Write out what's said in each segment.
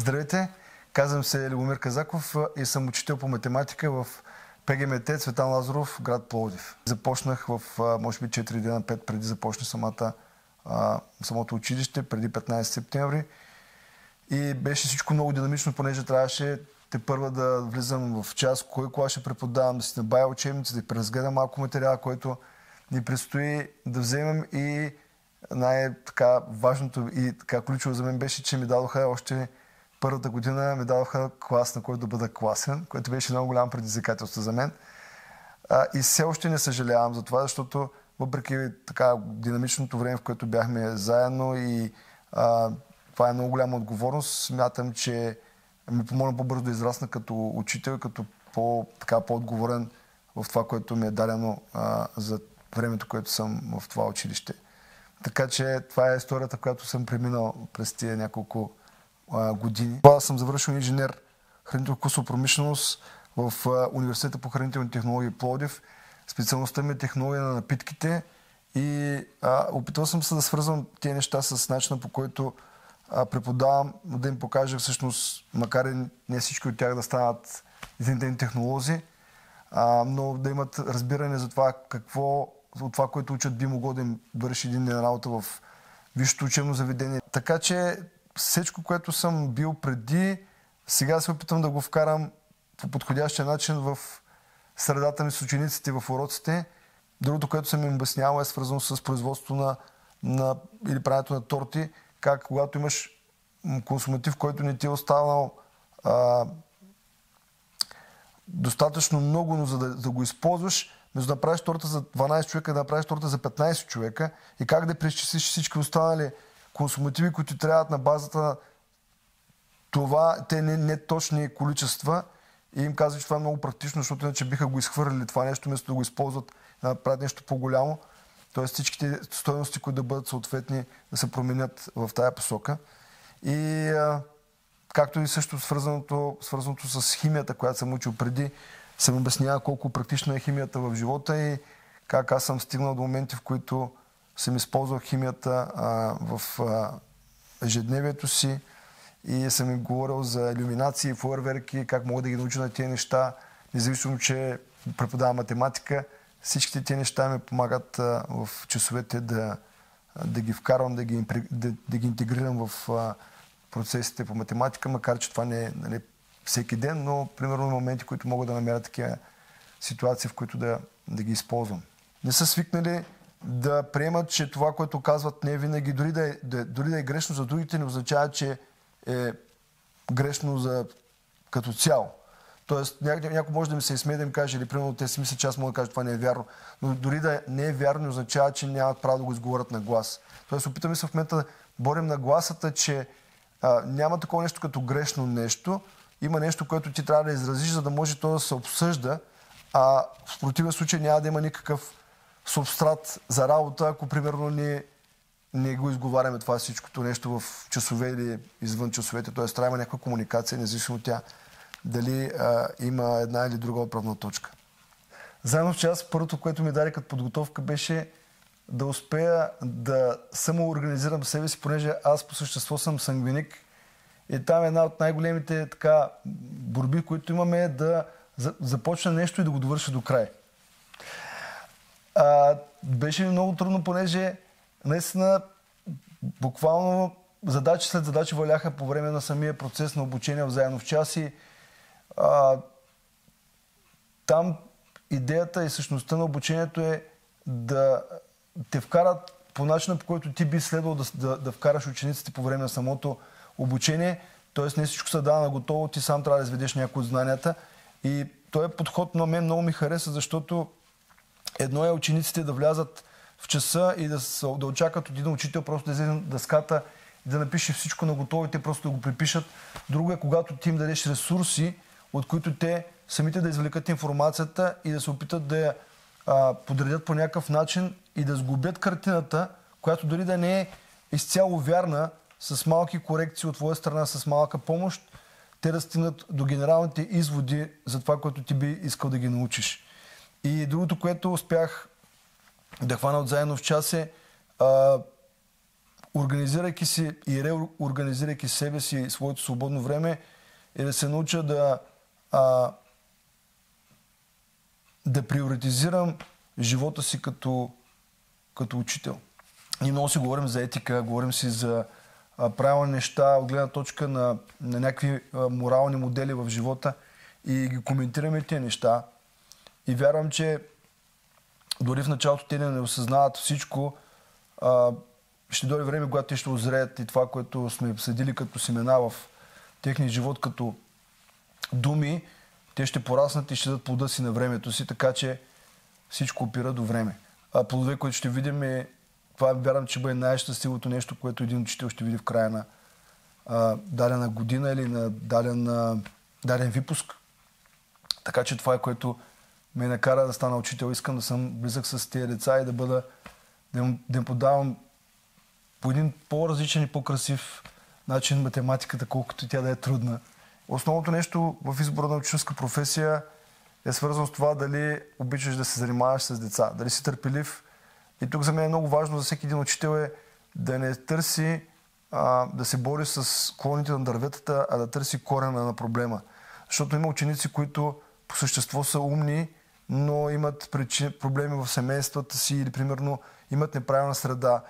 Здравейте, казвам се Любомир Казаков и съм учител по математика в ПГМТ Цветан Лазаров, град Пловдив. Започнах в, може би, 4 дена, 5 преди започна самата, самото училище, преди 15 септември. И беше всичко много динамично, понеже трябваше те първа да влизам в час, кой кола ще преподавам, да си набавя учебници, да преразгледам малко материал, който ни предстои да вземем и най-така важното и така ключово за мен беше, че ми дадоха още първата година ми дадоха клас, на който да бъда класен, което беше много голямо предизвикателство за мен. А, и все още не съжалявам за това, защото въпреки така динамичното време, в което бяхме заедно и а, това е много голяма отговорност, смятам, че ми помогна по-бързо да израсна като учител, като по, така, по-отговорен в това, което ми е дадено а, за времето, което съм в това училище. Така че това е историята, която съм преминал през тия няколко а, години. Това съм завършил инженер хранително вкусова промишленост в Университета по хранителни технологии Плодив. Специалността ми е технология на напитките и а, опитвал съм се да свързвам тези неща с начина по който а, преподавам, да им покажа всъщност, макар и не всички от тях да станат идентични технолози, а, но да имат разбиране за това какво от това, което учат, би могло да им върши един ден работа в висшето учебно заведение. Така че всичко, което съм бил преди, сега се опитвам да го вкарам по подходящия начин в средата ми с учениците в уроците. Другото, което съм им обяснявал е свързано с производството на, на или правенето на торти, как когато имаш консуматив, който не ти е останал а, достатъчно много, но за да, да го използваш, между да направиш торта за 12 човека и да направиш торта за 15 човека и как да преизчислиш всички останали консумативи, които трябват на базата на това, те не, не точни количества и им казва, че това е много практично, защото иначе биха го изхвърлили това нещо, вместо да го използват да направят нещо по-голямо. Тоест всичките стоености, които да бъдат съответни, да се променят в тая посока. И както и също свързаното, свързаното с химията, която съм учил преди, съм обяснява колко практична е химията в живота и как аз съм стигнал до моменти, в които съм използвал химията а, в а, ежедневието си и съм им говорил за иллюминации, фойерверки, как мога да ги науча на тези неща, независимо, че преподавам математика. Всичките тези неща ми помагат а, в часовете да, да ги вкарвам, да ги, да, да ги интегрирам в а, процесите по математика, макар че това не е нали, всеки ден, но примерно има моменти, които мога да намеря такива ситуации, в които да, да ги използвам. Не са свикнали да приемат, че това, което казват не е винаги, дори да е, дори да е грешно за другите, не означава, че е грешно за като цяло. Тоест, някой, някой може да ми се изсмее да ми каже, или примерно те си мислят, че аз мога да кажа, това не е вярно. Но дори да не е вярно, не означава, че нямат право да го изговорят на глас. Тоест, опитаме се в момента да борим на гласата, че а, няма такова нещо като грешно нещо, има нещо, което ти трябва да изразиш, за да може то да се обсъжда, а в противен случай няма да има никакъв субстрат за работа, ако примерно не, не го изговаряме това всичкото нещо в часове или извън часовете. Т.е. трябва някаква комуникация, независимо тя дали а, има една или друга отправна точка. Заедно с час, първото, което ми даде като подготовка беше да успея да самоорганизирам себе си, понеже аз по същество съм сангвиник и там една от най-големите така, борби, които имаме е да започна нещо и да го довърша до край. А, беше много трудно, понеже наистина буквално задачи след задачи валяха по време на самия процес на обучение в заедно в час а, там идеята и същността на обучението е да те вкарат по начина, по който ти би следвал да, да, да вкараш учениците по време на самото обучение. Тоест не всичко се дава на готово, ти сам трябва да изведеш някои от знанията. И този подход на мен много ми хареса, защото едно е учениците да влязат в часа и да, да очакват от един учител просто да излезе дъската и да напише всичко на готово те просто да го припишат. Друго е когато ти им дадеш ресурси, от които те самите да извлекат информацията и да се опитат да я а, подредят по някакъв начин и да сгубят картината, която дори да не е изцяло вярна, с малки корекции от твоя страна, с малка помощ, те да стигнат до генералните изводи за това, което ти би искал да ги научиш. И другото, което успях да хвана от заедно в час е а, организирайки си и реорганизирайки себе си своето свободно време, е да се науча да, а, да приоритизирам живота си като, като учител. Ние много си говорим за етика, говорим си за правилни неща от гледна точка на, на някакви а, морални модели в живота и ги коментираме тези неща. И вярвам, че дори в началото те не осъзнават всичко, а, ще дойде време, когато те ще озреят и това, което сме съдили като семена в техния живот, като думи, те ще пораснат и ще дадат плода си на времето си, така че всичко опира до време. А плодове, които ще видим е, това вярвам, че бъде най-щастливото нещо, което един учител ще види в края на а, дадена година или на даден, даден випуск. Така че това е което ме накара да стана учител. Искам да съм близък с тези деца и да бъда, да им, да им подавам по един по-различен и по-красив начин математиката, колкото тя да е трудна. Основното нещо в избора на учителска професия е свързано с това дали обичаш да се занимаваш с деца, дали си търпелив. И тук за мен е много важно за всеки един учител е да не търси а, да се бори с клоните на дърветата, а да търси корена на проблема. Защото има ученици, които по същество са умни, но имат причини, проблеми в семействата си или примерно имат неправилна среда.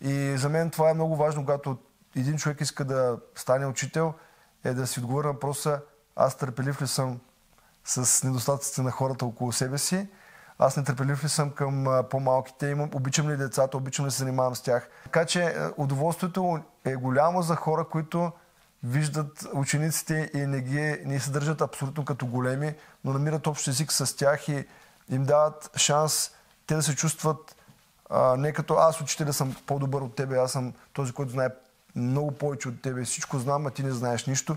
И за мен това е много важно, когато един човек иска да стане учител, е да си отговори на въпроса аз търпелив ли съм с недостатъците на хората около себе си, аз нетърпелив ли съм към по-малките, имам, обичам ли децата, обичам ли се занимавам с тях. Така че удоволствието е голямо за хора, които виждат учениците и не ги не се държат абсолютно като големи, но намират общ език с тях и им дават шанс те да се чувстват а, не като аз учителя съм по-добър от тебе, аз съм този, който знае много повече от тебе, всичко знам, а ти не знаеш нищо.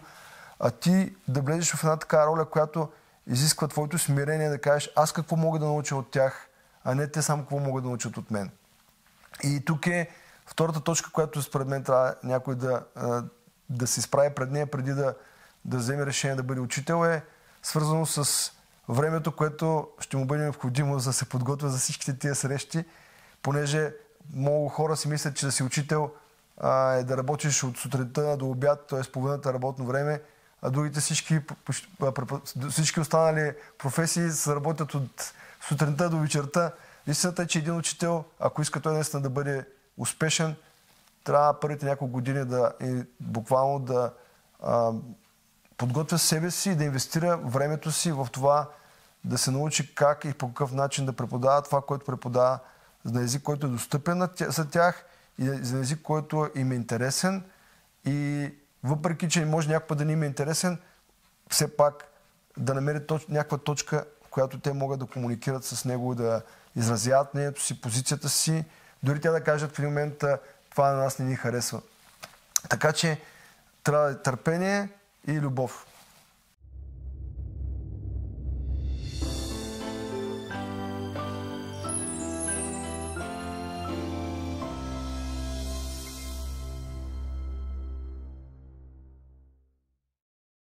А ти да влезеш в една така роля, която изисква твоето смирение да кажеш аз какво мога да науча от тях, а не те само какво могат да научат от мен. И тук е втората точка, която според мен трябва някой да, да се изправи пред нея преди да, да вземе решение да бъде учител е свързано с времето, което ще му бъде необходимо за да се подготвя за всичките тия срещи, понеже много хора си мислят, че да си учител а, е да работиш от сутринта до обяд, т.е. половината работно време, а другите всички, всички останали професии се работят от сутринта до вечерта. Истината е, че един учител, ако иска той наистина да бъде успешен, трябва първите няколко години да и буквално да а, подготвя себе си и да инвестира времето си в това да се научи как и по какъв начин да преподава това, което преподава на език, който е достъпен за тях и за език, който им е интересен. И въпреки, че може някакъв да не им е интересен, все пак да намери точ, някаква точка, в която те могат да комуникират с него, да изразяват мнението си, позицията си, дори тя да кажат в един момент това на нас не ни харесва. Така че трябва да е търпение и любов.